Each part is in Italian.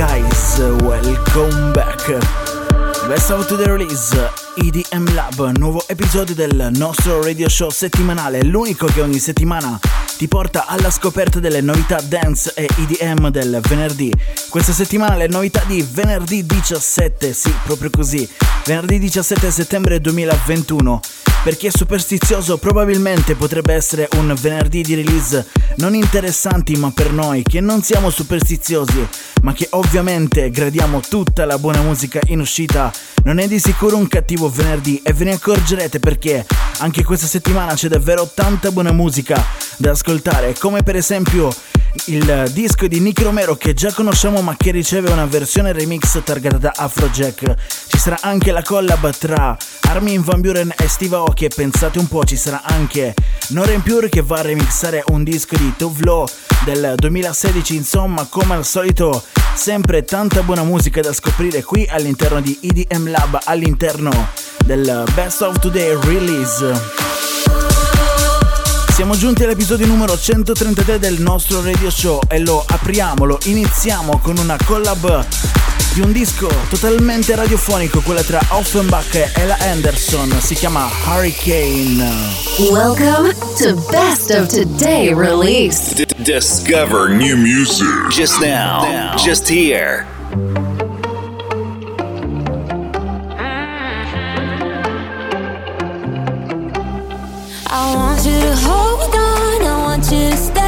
guys, welcome back. Best of the release EDM Lab, nuovo episodio del nostro radio show settimanale, l'unico che ogni settimana ti porta alla scoperta delle novità dance e EDM del venerdì. Questa settimana le novità di venerdì 17, sì, proprio così, venerdì 17 settembre 2021. Per chi è superstizioso probabilmente potrebbe essere un venerdì di release non interessanti ma per noi che non siamo superstiziosi ma che ovviamente gradiamo tutta la buona musica in uscita non è di sicuro un cattivo venerdì e ve ne accorgerete perché anche questa settimana c'è davvero tanta buona musica da ascoltare come per esempio il disco di Nick Romero che già conosciamo ma che riceve una versione remix targata da Afrojack. Ci sarà anche la collab tra Armin Van Buren e Steve Aoki e pensate un po' ci sarà anche Noren Pure che va a remixare un disco di Tove Lo del 2016 insomma come al solito sempre tanta buona musica da scoprire qui all'interno di EDM Lab all'interno del Best of Today Release. Siamo giunti all'episodio numero 133 del nostro radio show e lo apriamo, lo iniziamo con una collab di un disco totalmente radiofonico, quella tra Offenbach e Ella Anderson, si chiama Hurricane. Welcome to Best of Today release. D- discover new music. Just now. Just here. I want you to hold on, I want you to stay.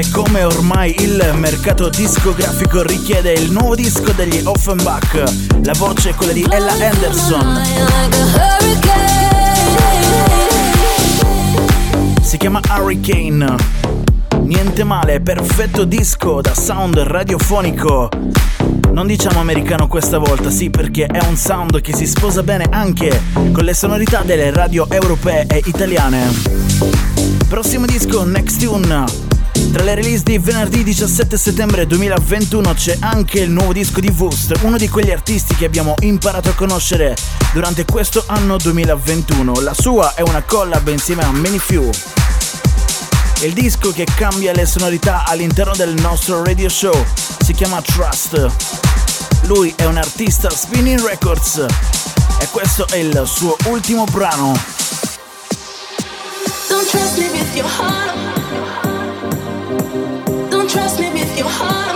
Breve come ormai il mercato discografico richiede il nuovo disco degli Offenbach. La voce è quella di Ella Anderson. Si chiama Hurricane. Niente male, perfetto disco da sound radiofonico. Non diciamo americano questa volta, sì, perché è un sound che si sposa bene anche con le sonorità delle radio europee e italiane. disco Next Tune. Tra le release di venerdì 17 settembre 2021 c'è anche il nuovo disco di Vust, uno di quegli artisti che abbiamo imparato a conoscere durante questo anno 2021. La sua è una collab insieme a Many Few. Il disco che cambia le sonorità all'interno del nostro radio show si chiama Trust. Lui è un artista Spinning Records e questo è il suo ultimo brano. Don't trust me with your heart. Your heart,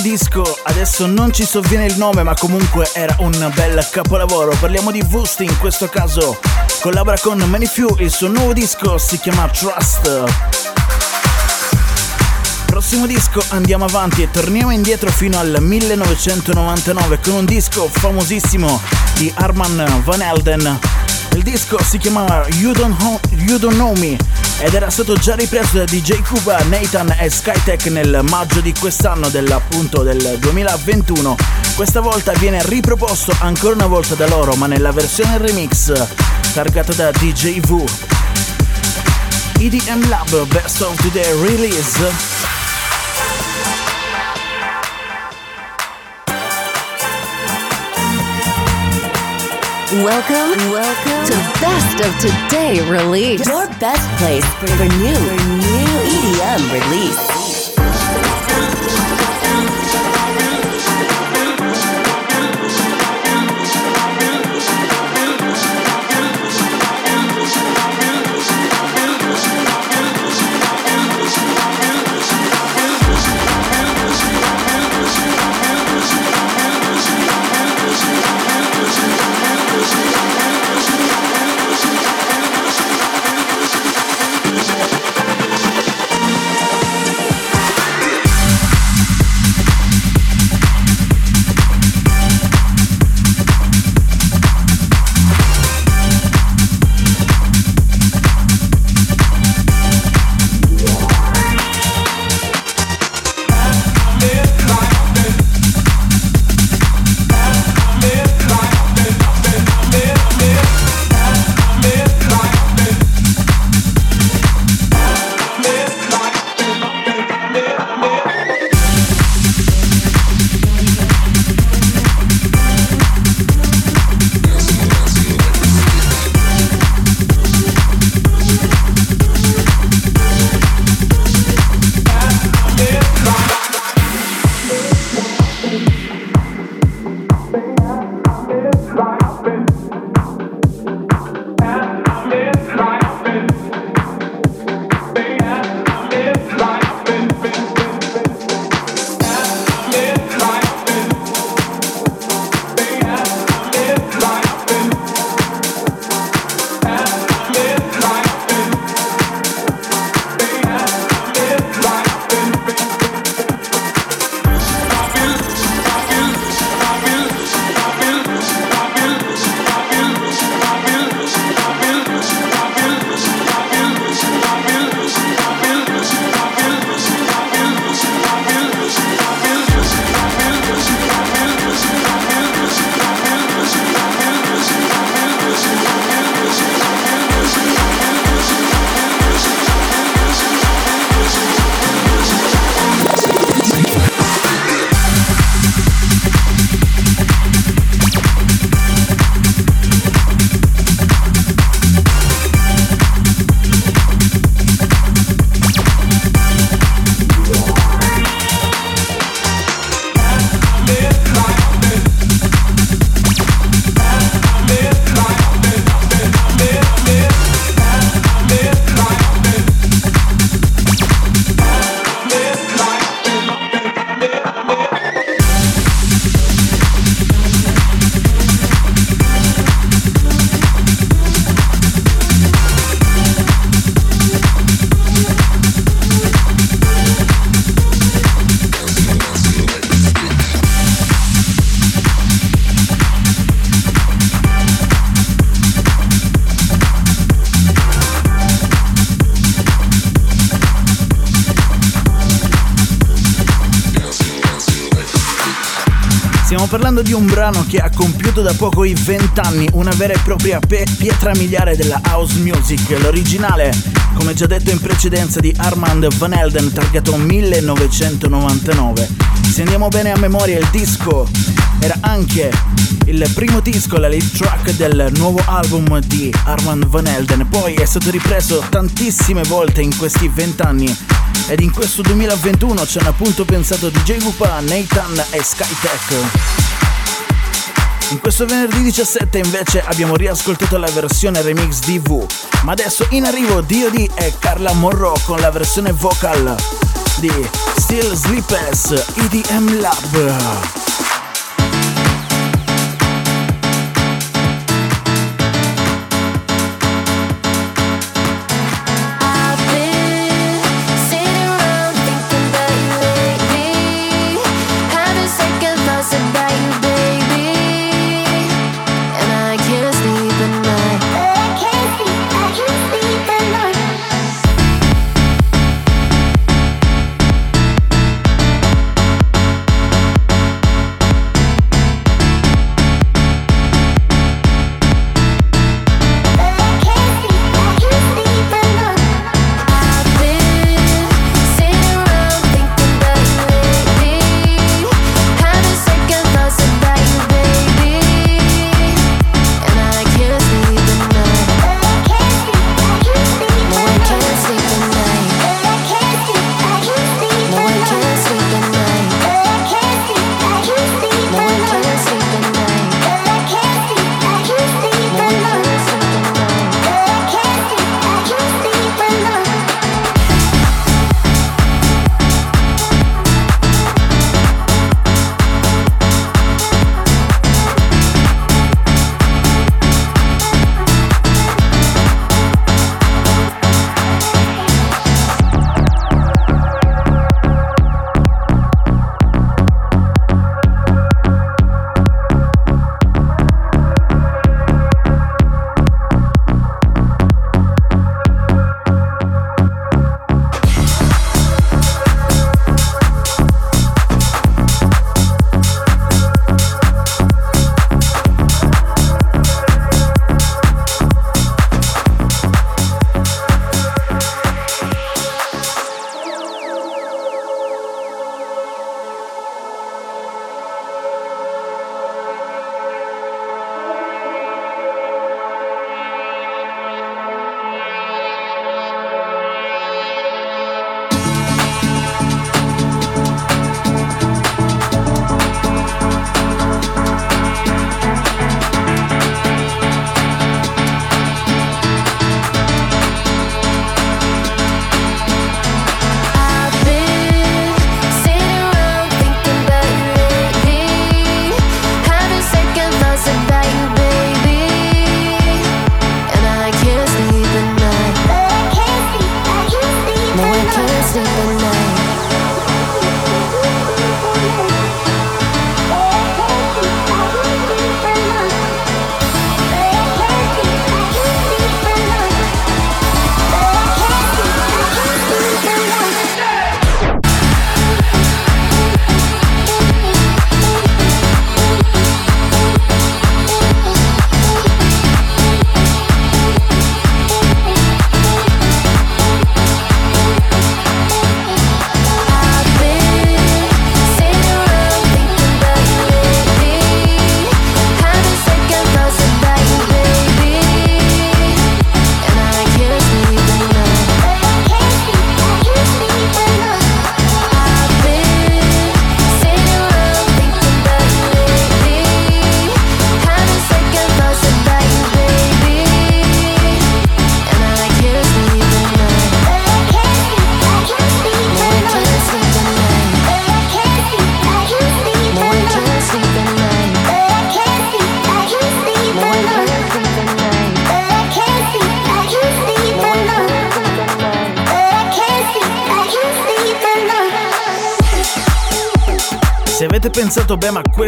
disco, adesso non ci sovviene il nome ma comunque era un bel capolavoro. Parliamo di Vust in questo caso, collabora con Many Few, il suo nuovo disco si chiama Trust. Prossimo disco andiamo avanti e torniamo indietro fino al 1999 con un disco famosissimo di Arman Van Elden. Il disco si chiamava You Don't, Ho- you Don't Know Me ed era stato già ripreso da DJ Cuba, Nathan e Skytech nel maggio di quest'anno, dell'appunto del 2021. Questa volta viene riproposto ancora una volta da loro, ma nella versione remix targata da DJ V. EDM Lab Best of Today Release. Welcome, welcome to Best of Today release. Your best place for, new, for new EDM release. Brano che ha compiuto da poco i 20 anni, una vera e propria pe- pietra miliare della house music. L'originale, come già detto in precedenza, di Armand Van Helden, targato 1999. Se andiamo bene a memoria, il disco era anche il primo disco, la lead track del nuovo album di Armand Van Helden. Poi è stato ripreso tantissime volte in questi 20 anni ed in questo 2021 ci hanno appunto pensato DJ Wupa, Nathan e Skytech. In questo venerdì 17 invece abbiamo riascoltato la versione remix di V, ma adesso in arrivo DOD e Carla Morro con la versione vocal di Still Sleepless EDM Lab.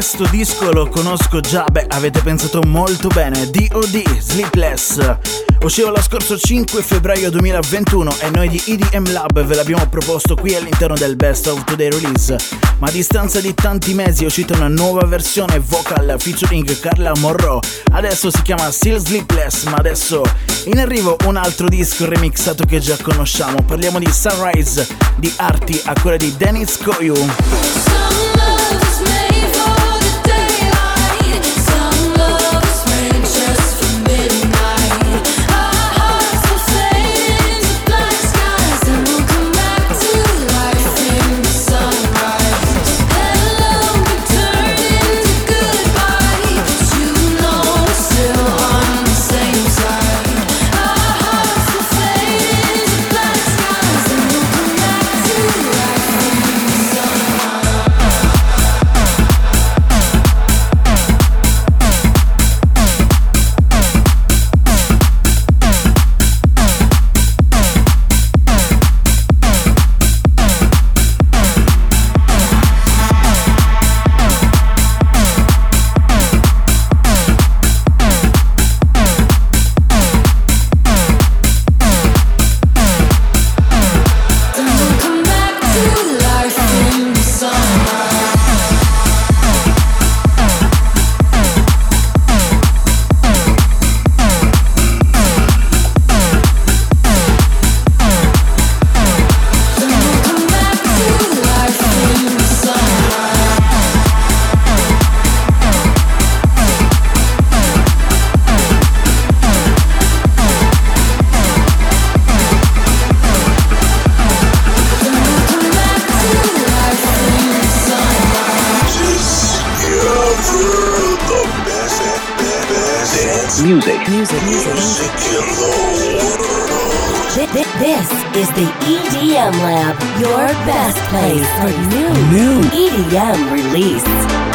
Questo disco lo conosco già, beh, avete pensato molto bene. DOD, Sleepless. Usciva lo scorso 5 febbraio 2021 e noi di EDM Lab ve l'abbiamo proposto qui all'interno del Best of Today Release. Ma a distanza di tanti mesi è uscita una nuova versione vocal featuring Carla Morro. Adesso si chiama Still Sleepless, ma adesso in arrivo un altro disco remixato che già conosciamo. Parliamo di Sunrise di Arti a quella di Dennis Koyu. Il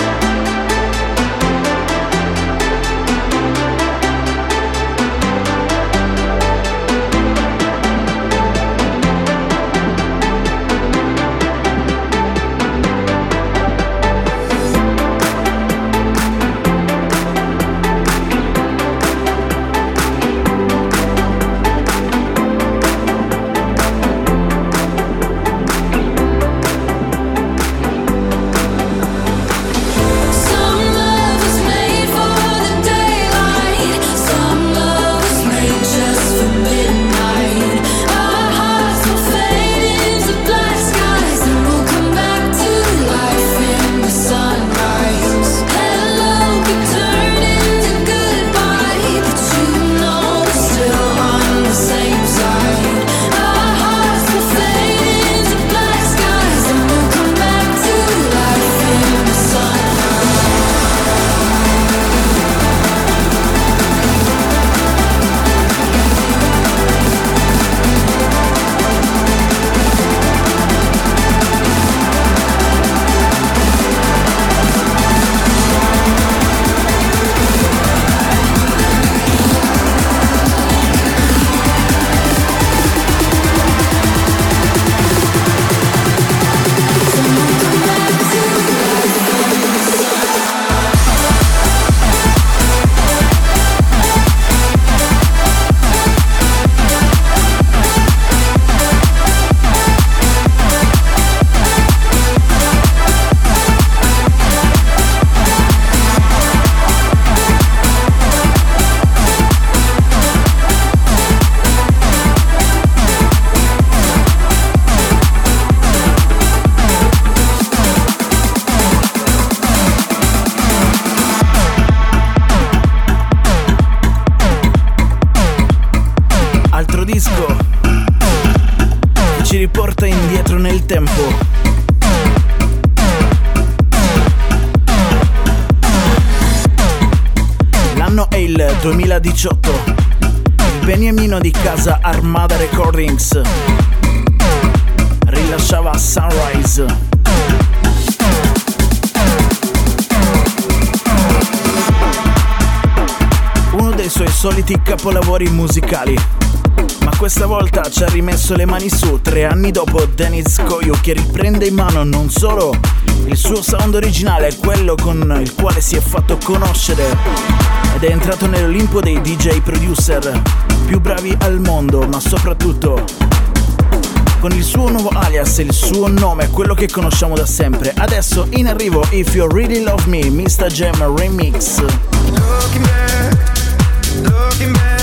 2018. Il Beniamino di casa Armada Recordings rilasciava Sunrise. Uno dei suoi soliti capolavori musicali. ma questa volta ci ha rimesso le mani su tre anni dopo Dennis Koyu che riprende in mano non solo il suo sound originale, quello con il quale si è fatto conoscere ed è entrato nell'Olimpo dei DJ producer più bravi al mondo, ma soprattutto con il suo nuovo alias, il suo nome, quello che conosciamo da sempre. Adesso in arrivo If You Really Love Me, Mr. Jam Remix. Looking back, looking back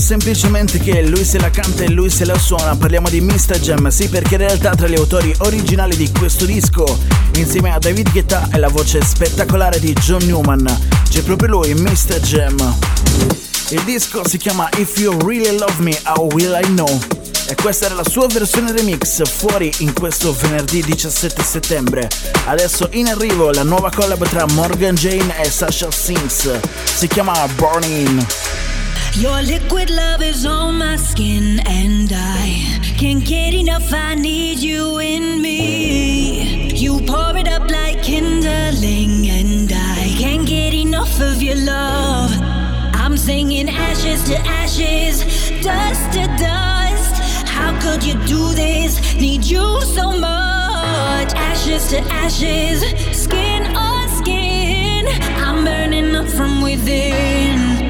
semplicemente che lui se la canta e lui se la suona. Parliamo di Mr. Jam, sì, perché in realtà tra gli autori originali di questo disco, insieme a David Guetta e la voce spettacolare di John Newman, c'è proprio lui, Mr. Jam. Il disco si chiama If You Really Love Me, How Will I Know? E questa era la sua versione remix fuori in questo venerdì 17 settembre. Adesso in arrivo la nuova collab tra Morgan Jane e Sasha Sings. Si chiama Burning. Your liquid love is on my skin, and I can't get enough. I need you in me. You pour it up like kindling, and I can't get enough of your love. I'm singing ashes to ashes, dust to dust. How could you do this? Need you so much. Ashes to ashes, skin on skin. I'm burning up from within.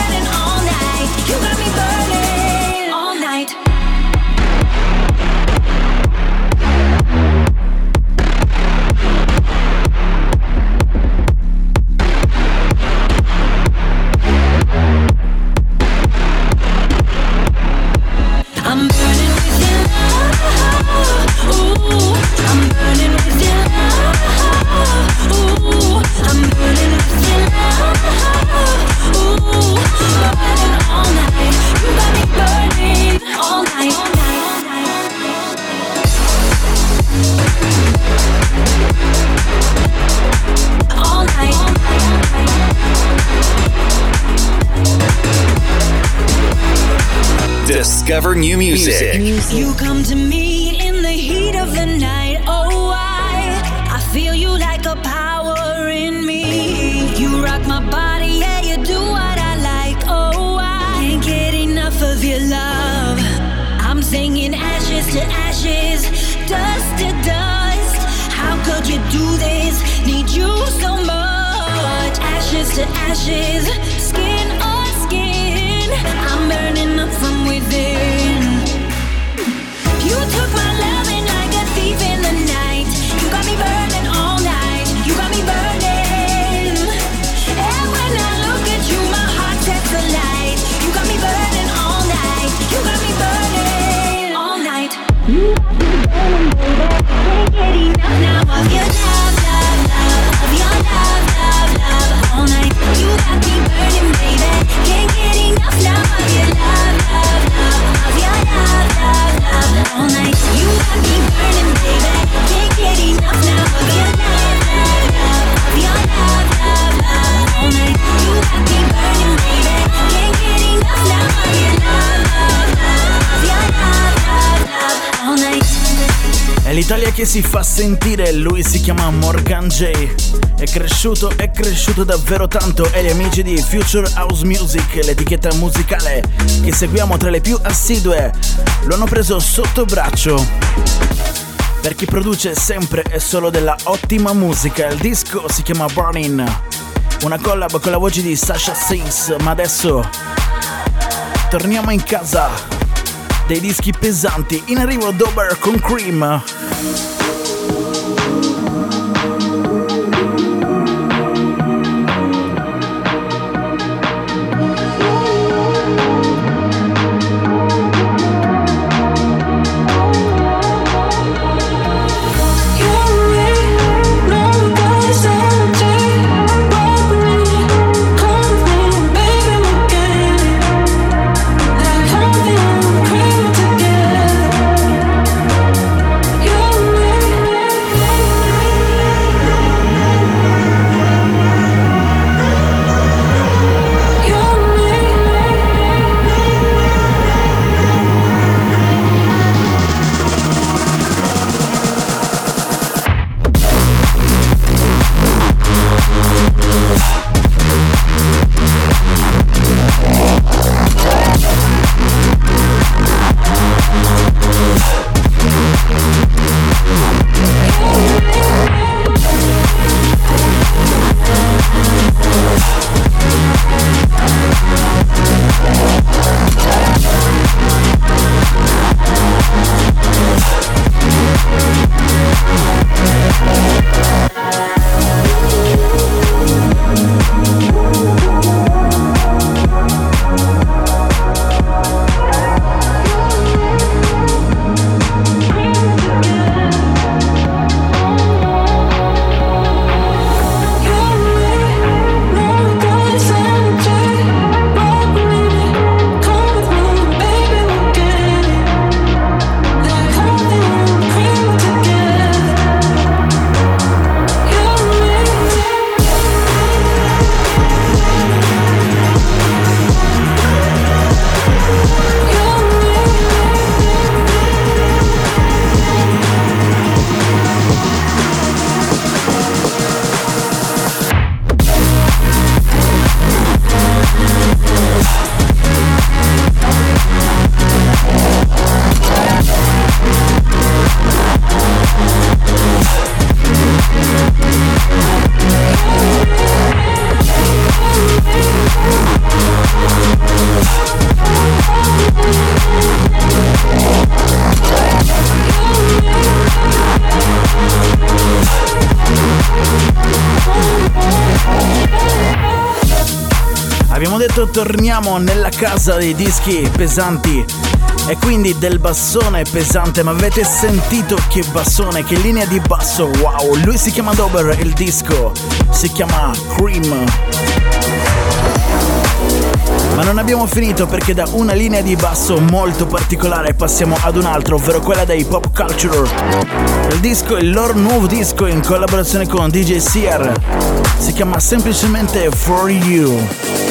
new music. You come to me in the heat of the night. Oh, I, I feel you like a power in me. You rock my body, yeah, you do what I like. Oh, I can't get enough of your love. I'm singing ashes to ashes, dust to dust. How could you do this? Need you so much. Ashes to ashes, all night. You got me burning, È l'Italia che si fa sentire, lui si chiama Morgan J. È cresciuto, è cresciuto davvero tanto e gli amici di Future House Music, l'etichetta musicale che seguiamo tra le più assidue, lo hanno preso sotto braccio. Per chi produce sempre e solo della ottima musica, il disco si chiama Burning. Una collab con la voce di Sasha Sings, ma adesso torniamo in casa dei dischi pesanti. In arrivo Dober con Cream. Torniamo nella casa dei dischi pesanti e quindi del bassone pesante, ma avete sentito che bassone, che linea di basso, wow, lui si chiama Dober, il disco si chiama Cream. Ma non abbiamo finito perché da una linea di basso molto particolare passiamo ad un altro, ovvero quella dei pop culture. Il disco il loro nuovo disco in collaborazione con DJ Sear. Si chiama semplicemente For You.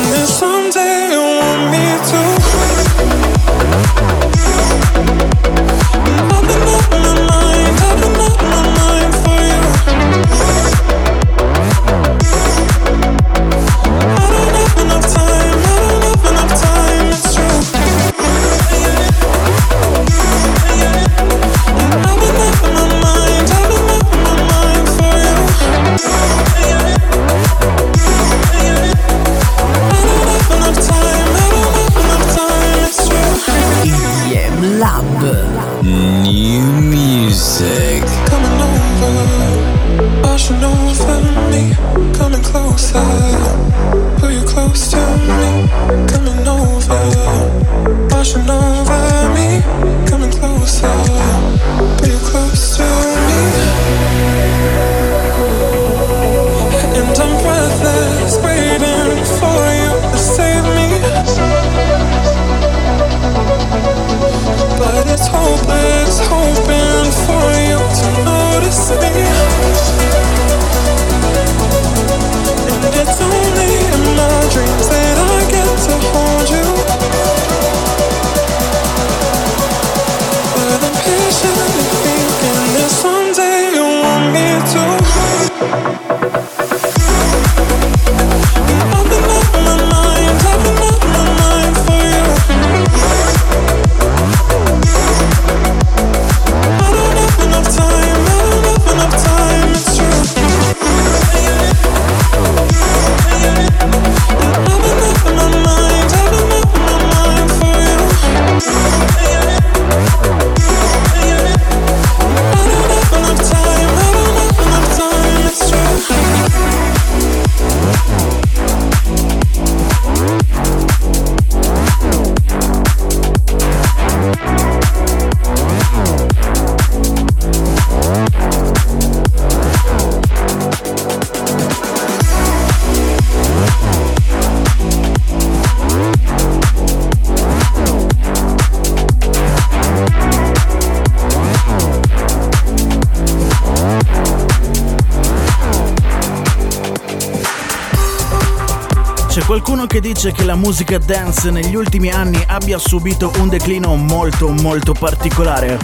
che dice che la musica dance negli ultimi anni abbia subito un declino molto molto particolare.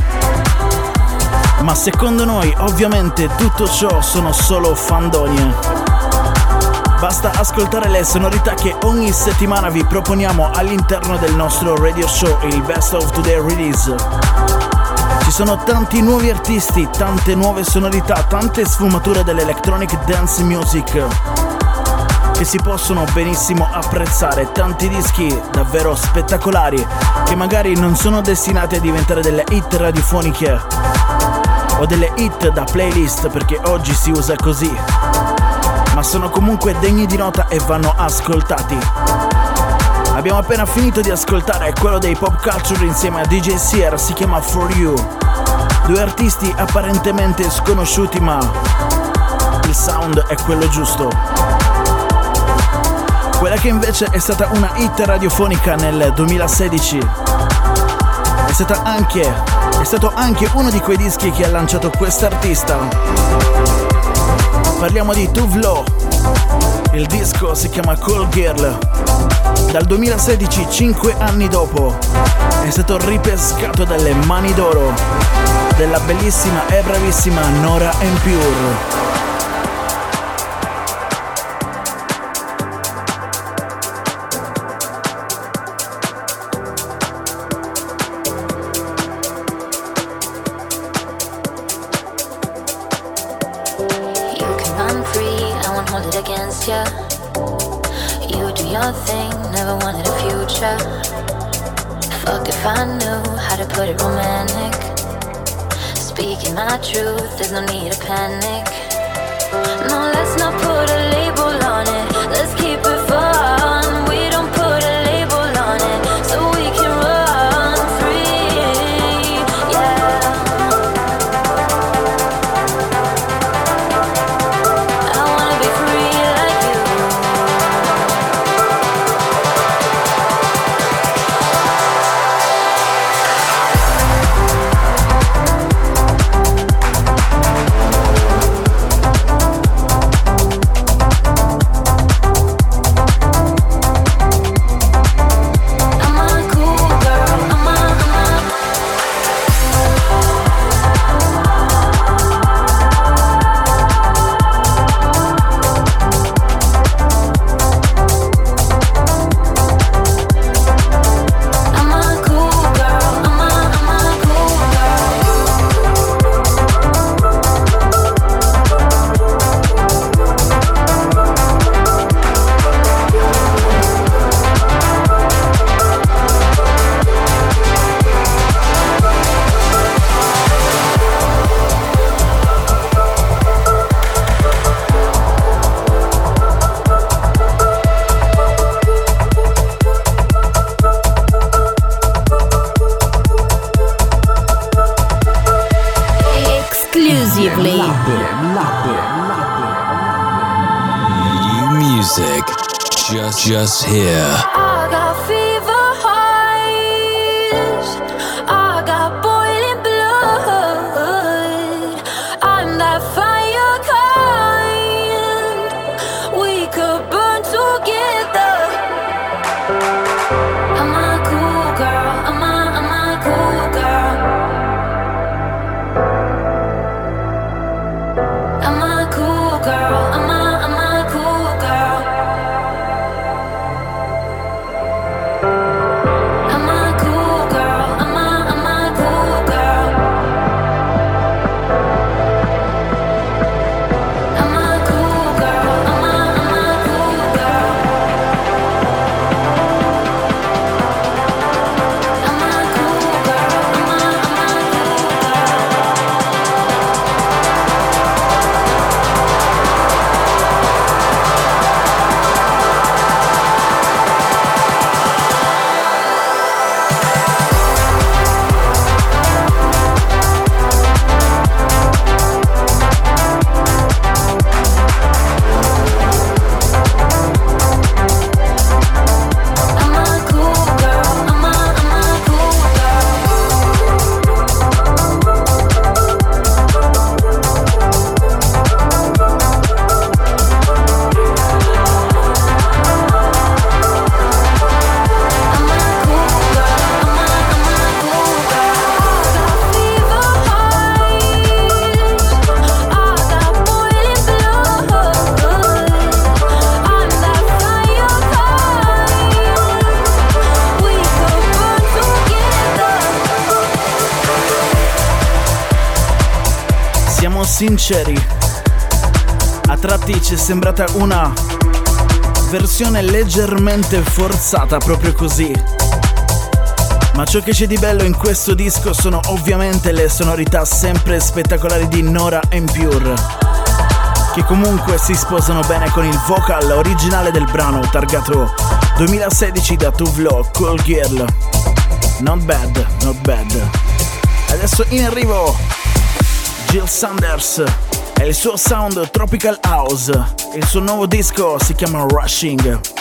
Ma secondo noi ovviamente tutto ciò sono solo fandonie. Basta ascoltare le sonorità che ogni settimana vi proponiamo all'interno del nostro radio show, il Best of Today Release. Ci sono tanti nuovi artisti, tante nuove sonorità, tante sfumature dell'electronic dance music che si possono benissimo apprezzare, tanti dischi davvero spettacolari che magari non sono destinati a diventare delle hit radiofoniche o delle hit da playlist perché oggi si usa così, ma sono comunque degni di nota e vanno ascoltati. Abbiamo appena finito di ascoltare quello dei Pop Culture insieme a DJ Sear, si chiama For You. Due artisti apparentemente sconosciuti ma il sound è quello giusto. Quella che invece è stata una hit radiofonica nel 2016 è stata anche è stato anche uno di quei dischi che ha lanciato quest'artista. Parliamo di Tuvlo. Il disco si chiama Cool Girl. Dal 2016, 5 anni dopo, è stato ripescato dalle mani d'oro della bellissima e bravissima Nora Pure. My truth, there's no need to panic. just just here. sinceri, a tratti ci è sembrata una versione leggermente forzata proprio così. Ma ciò che c'è di bello in questo disco sono ovviamente le sonorità sempre spettacolari di Nora and Pure, che comunque si sposano bene con il vocal originale del brano targato 2016 da Tuvlo Cool Girl. Not bad, not bad. Adesso in arrivo Jill Sanders e il suo sound Tropical House. Il suo nuovo disco si chiama Rushing.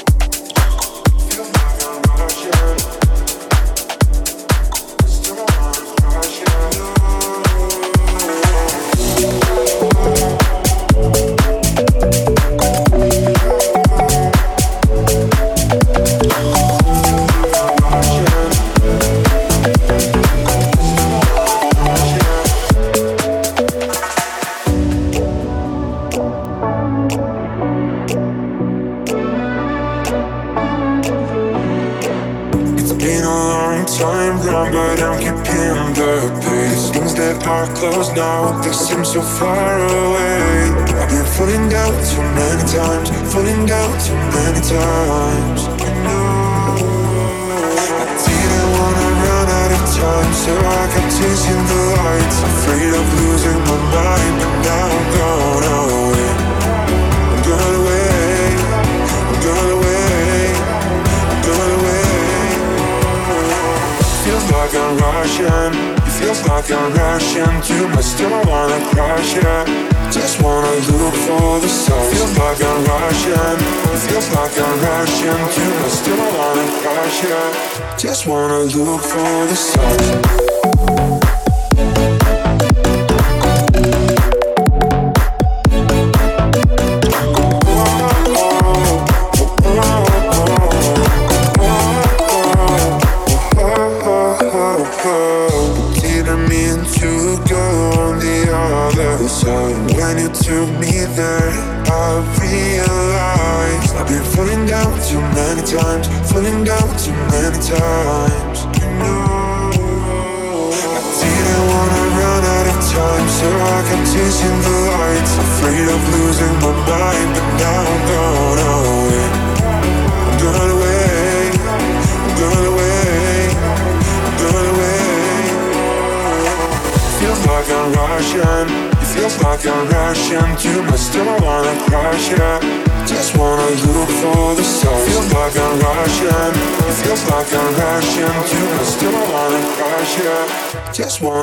Just wanna look for the sun. Feels like I'm rushing. Feels like I'm Russian. Can I still wanna crush ya? Just wanna look for the sun.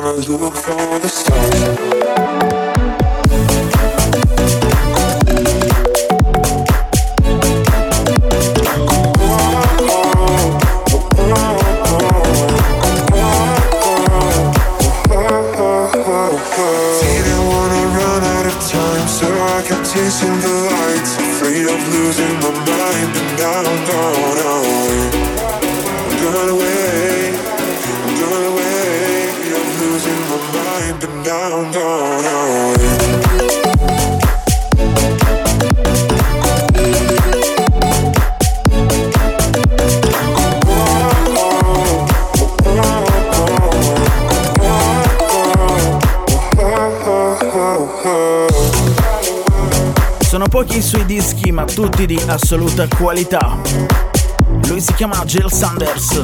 Sometimes you will fall pochi i suoi dischi, ma tutti di assoluta qualità. Lui si chiama Jill Sanders.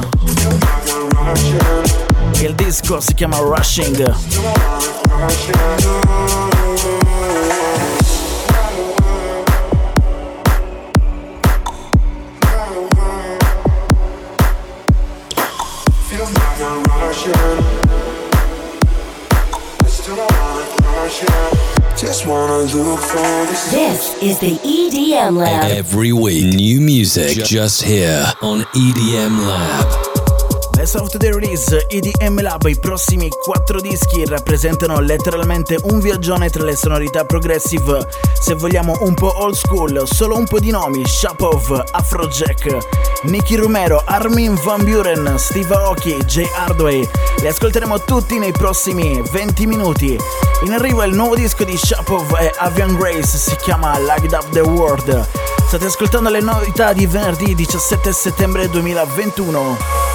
Il disco si chiama Rushing. This. This is the EDM Lab. Every week, new music just here on EDM Lab. Best of the Release EDM Lab, i prossimi quattro dischi rappresentano letteralmente un viaggione tra le sonorità progressive, se vogliamo un po' old school, solo un po' di nomi, Shapov, Afrojack, Nicky Romero, Armin Van Buren, Steve Aoki, Jay Hardway, li ascolteremo tutti nei prossimi 20 minuti. In arrivo il nuovo disco di Shapov e Avian Grace, si chiama Light Up the World. State ascoltando le novità di venerdì 17 settembre 2021.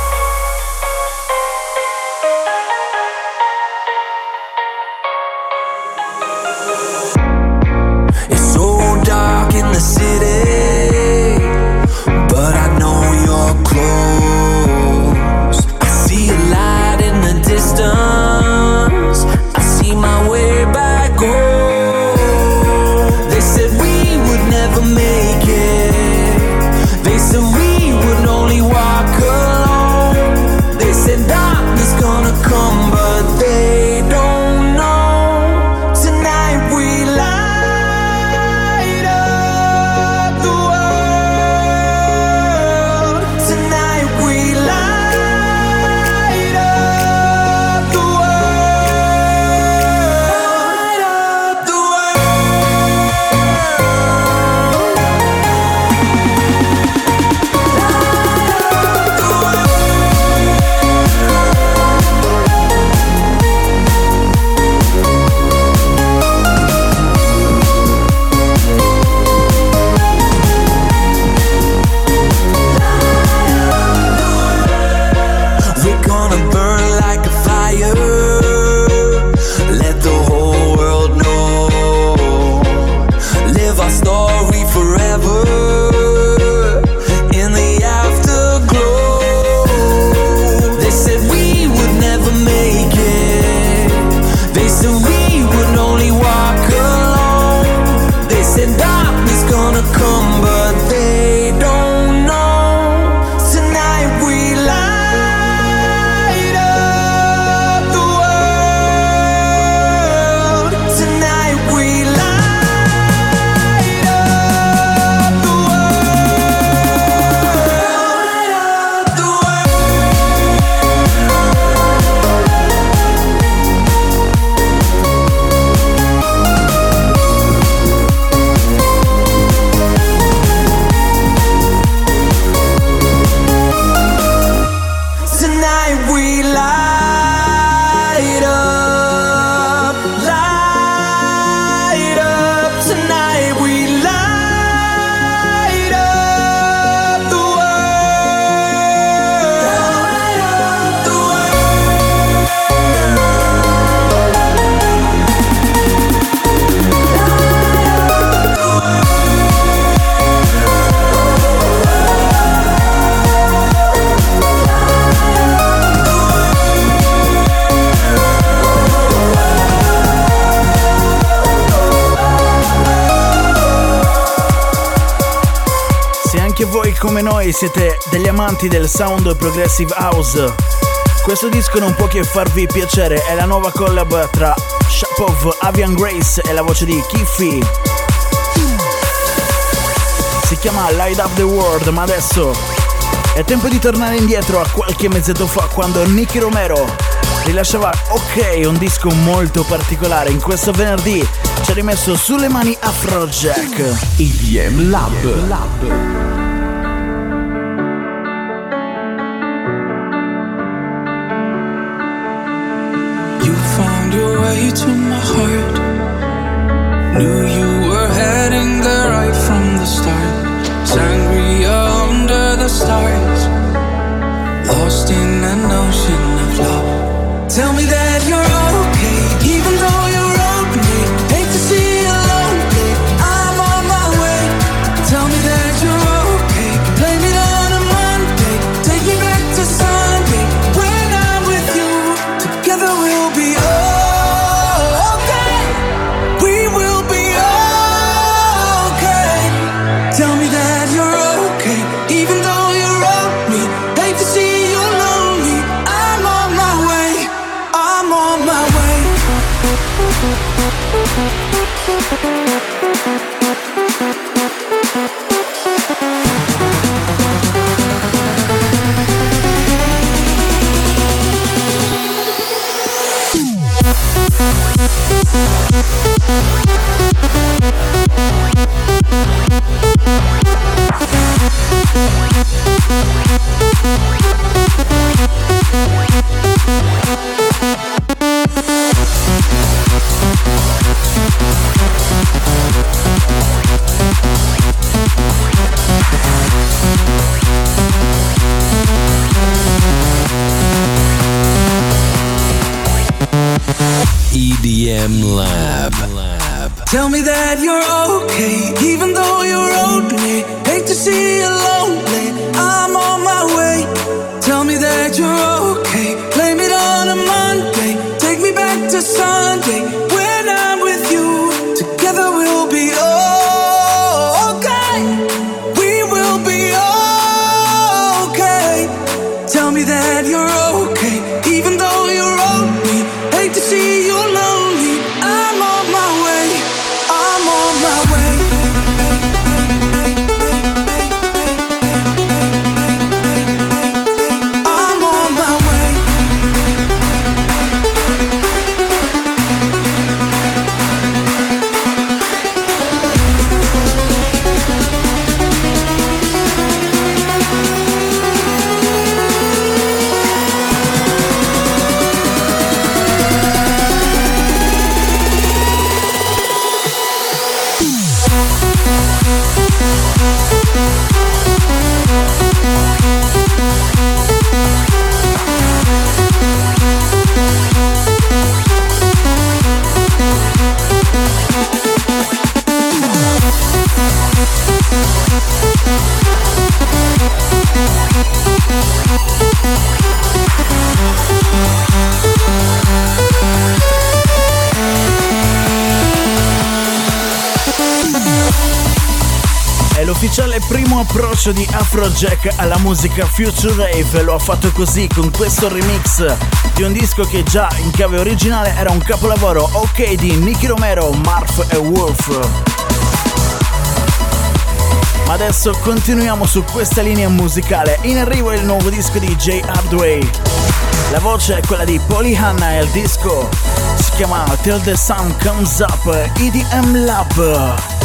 Come noi siete degli amanti del sound progressive house, questo disco non può che farvi piacere, è la nuova collab tra Shapov, Avian Grace e la voce di Kiffy. Si chiama Light Up the World, ma adesso è tempo di tornare indietro a qualche mezzetto fa quando Nicky Romero rilasciava Ok, un disco molto particolare. In questo venerdì ci ha rimesso sulle mani Afrojack. EDM Lab. Lab. To my heart. Knew you were heading there right from the start. Sangria under the stars. Lost in an ocean of love. Tell me that you're l'ufficiale primo approccio di Afrojack alla musica Future Rave. Lo ha fatto così con questo remix di un disco che già in chiave originale era un capolavoro ok di Nicky Romero, Marf e Wolf. Ma adesso continuiamo su questa linea musicale. In arrivo il nuovo disco di Jay Hardway. La voce è quella di Polly Hanna e il disco si chiama Till the Sun Comes Up EDM Lab.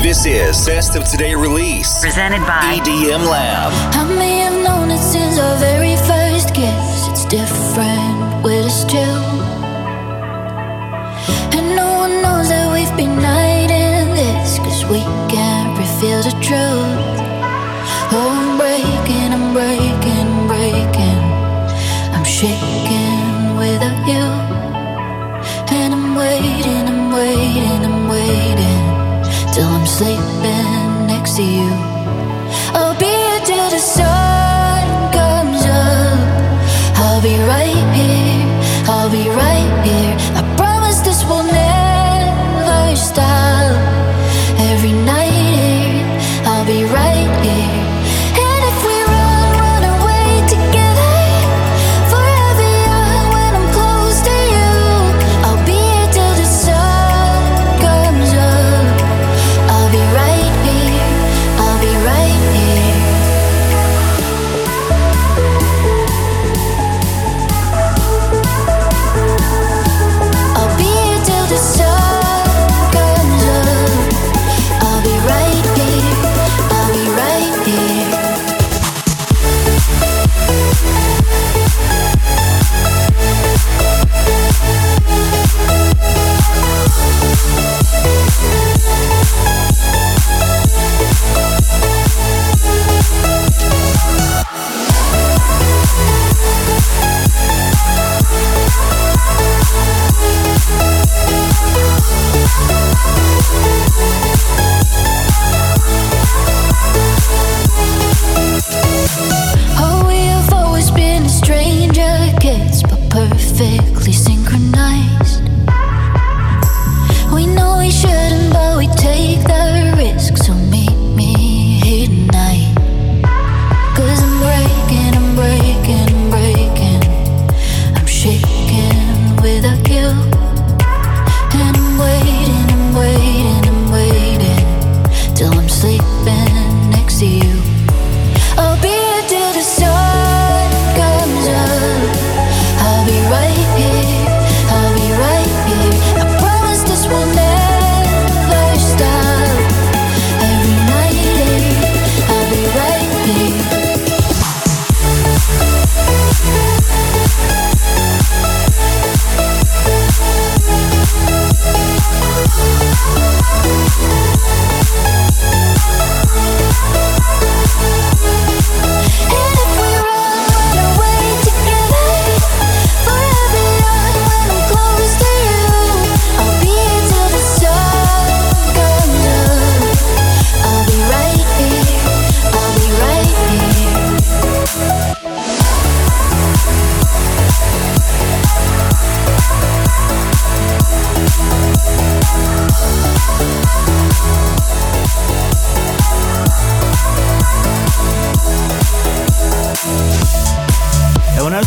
This is Best of Today release. Presented by EDM Lab. I may have known it since our very first kiss. It's different with us two. And no one knows that we've been hiding this, cause we can't reveal the truth. Sleeping next to you.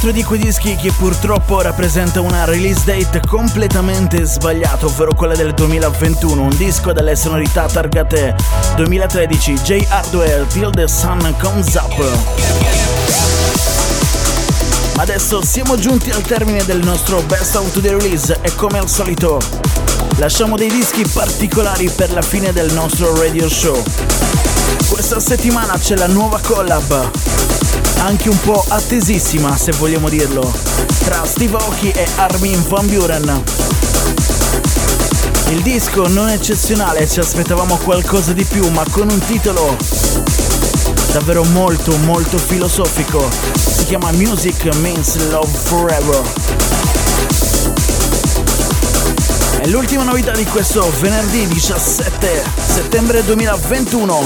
Altro di quei dischi che purtroppo rappresenta una release date completamente sbagliata, ovvero quella del 2021, un disco dalle sonorità targate 2013, J Hardware, Till the Sun Comes Up. Adesso siamo giunti al termine del nostro Best of the Release e come al solito lasciamo dei dischi particolari per la fine del nostro radio show. Questa settimana c'è la nuova collab anche un po' attesissima se vogliamo dirlo, tra Steve Aoki e Armin van Buren. Il disco non è eccezionale, ci aspettavamo qualcosa di più, ma con un titolo davvero molto molto filosofico. Si chiama Music Means Love Forever. È l'ultima novità di questo venerdì 17 settembre 2021.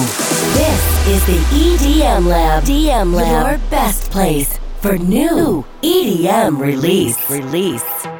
This is the EDM Lab. EDM Lab. Your best place for new EDM release. Release.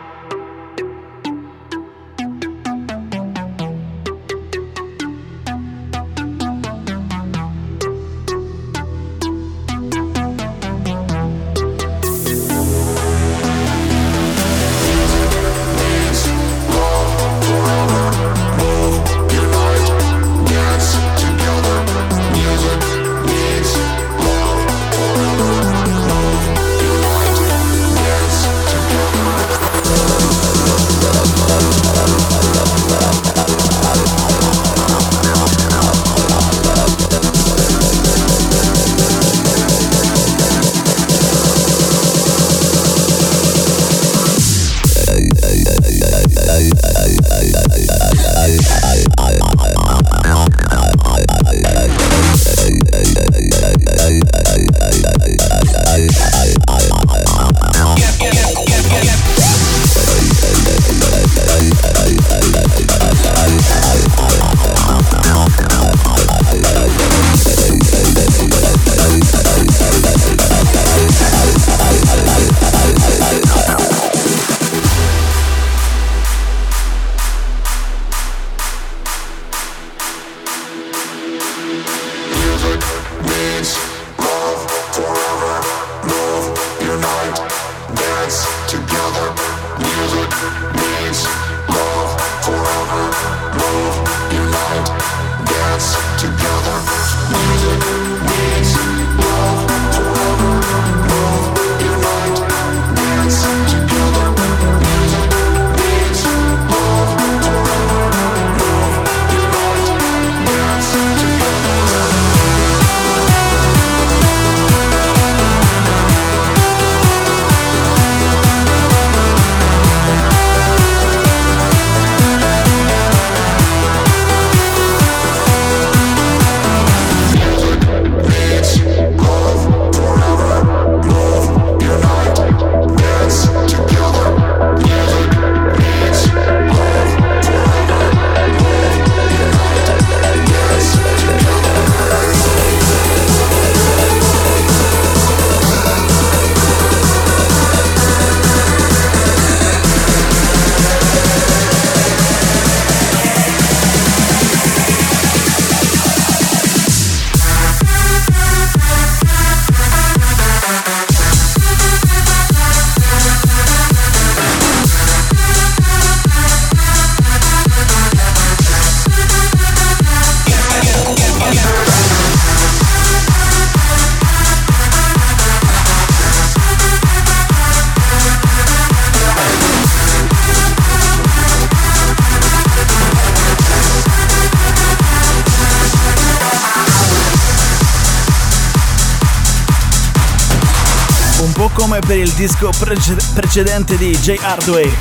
Per il disco prece- precedente di J. Hardway.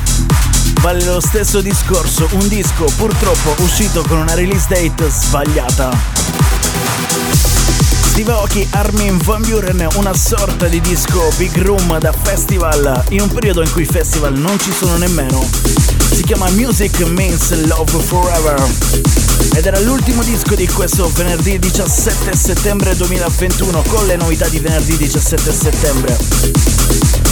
Vale lo stesso discorso, un disco purtroppo uscito con una release date sbagliata. Steve Aoki, Armin Van Buren, una sorta di disco big room da festival, in un periodo in cui i festival non ci sono nemmeno. Si chiama Music Means Love Forever ed era l'ultimo disco di questo venerdì 17 settembre 2021 con le novità di venerdì 17 settembre.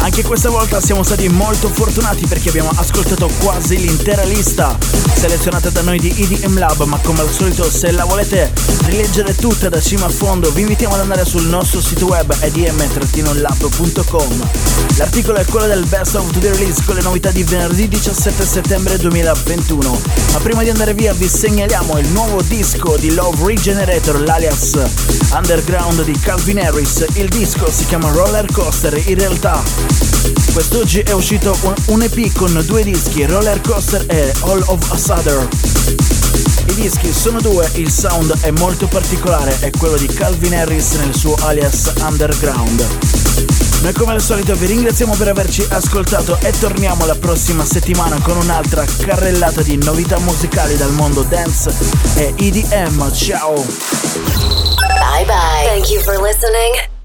Anche questa volta siamo stati molto fortunati perché abbiamo ascoltato quasi l'intera lista selezionata da noi di EDM Lab, ma come al solito se la volete rileggere tutta da cima a fondo vi invitiamo ad andare sul nostro sito web edm-lab.com. L'articolo è quello del Best of the Release con le novità di venerdì 17 settembre 2021. Ma prima di andare via vi segnaliamo il nuovo disco di Love Regenerator, l'alias Underground di Calvin Harris. Il disco si chiama Roller Coaster, in realtà Quest'oggi è uscito un, un EP con due dischi, Roller Coaster e All of a Sudden. I dischi sono due, il sound è molto particolare, è quello di Calvin Harris nel suo alias Underground. Noi come al solito vi ringraziamo per averci ascoltato e torniamo la prossima settimana con un'altra carrellata di novità musicali dal mondo dance e EDM. Ciao! Bye bye. Thank you for listening.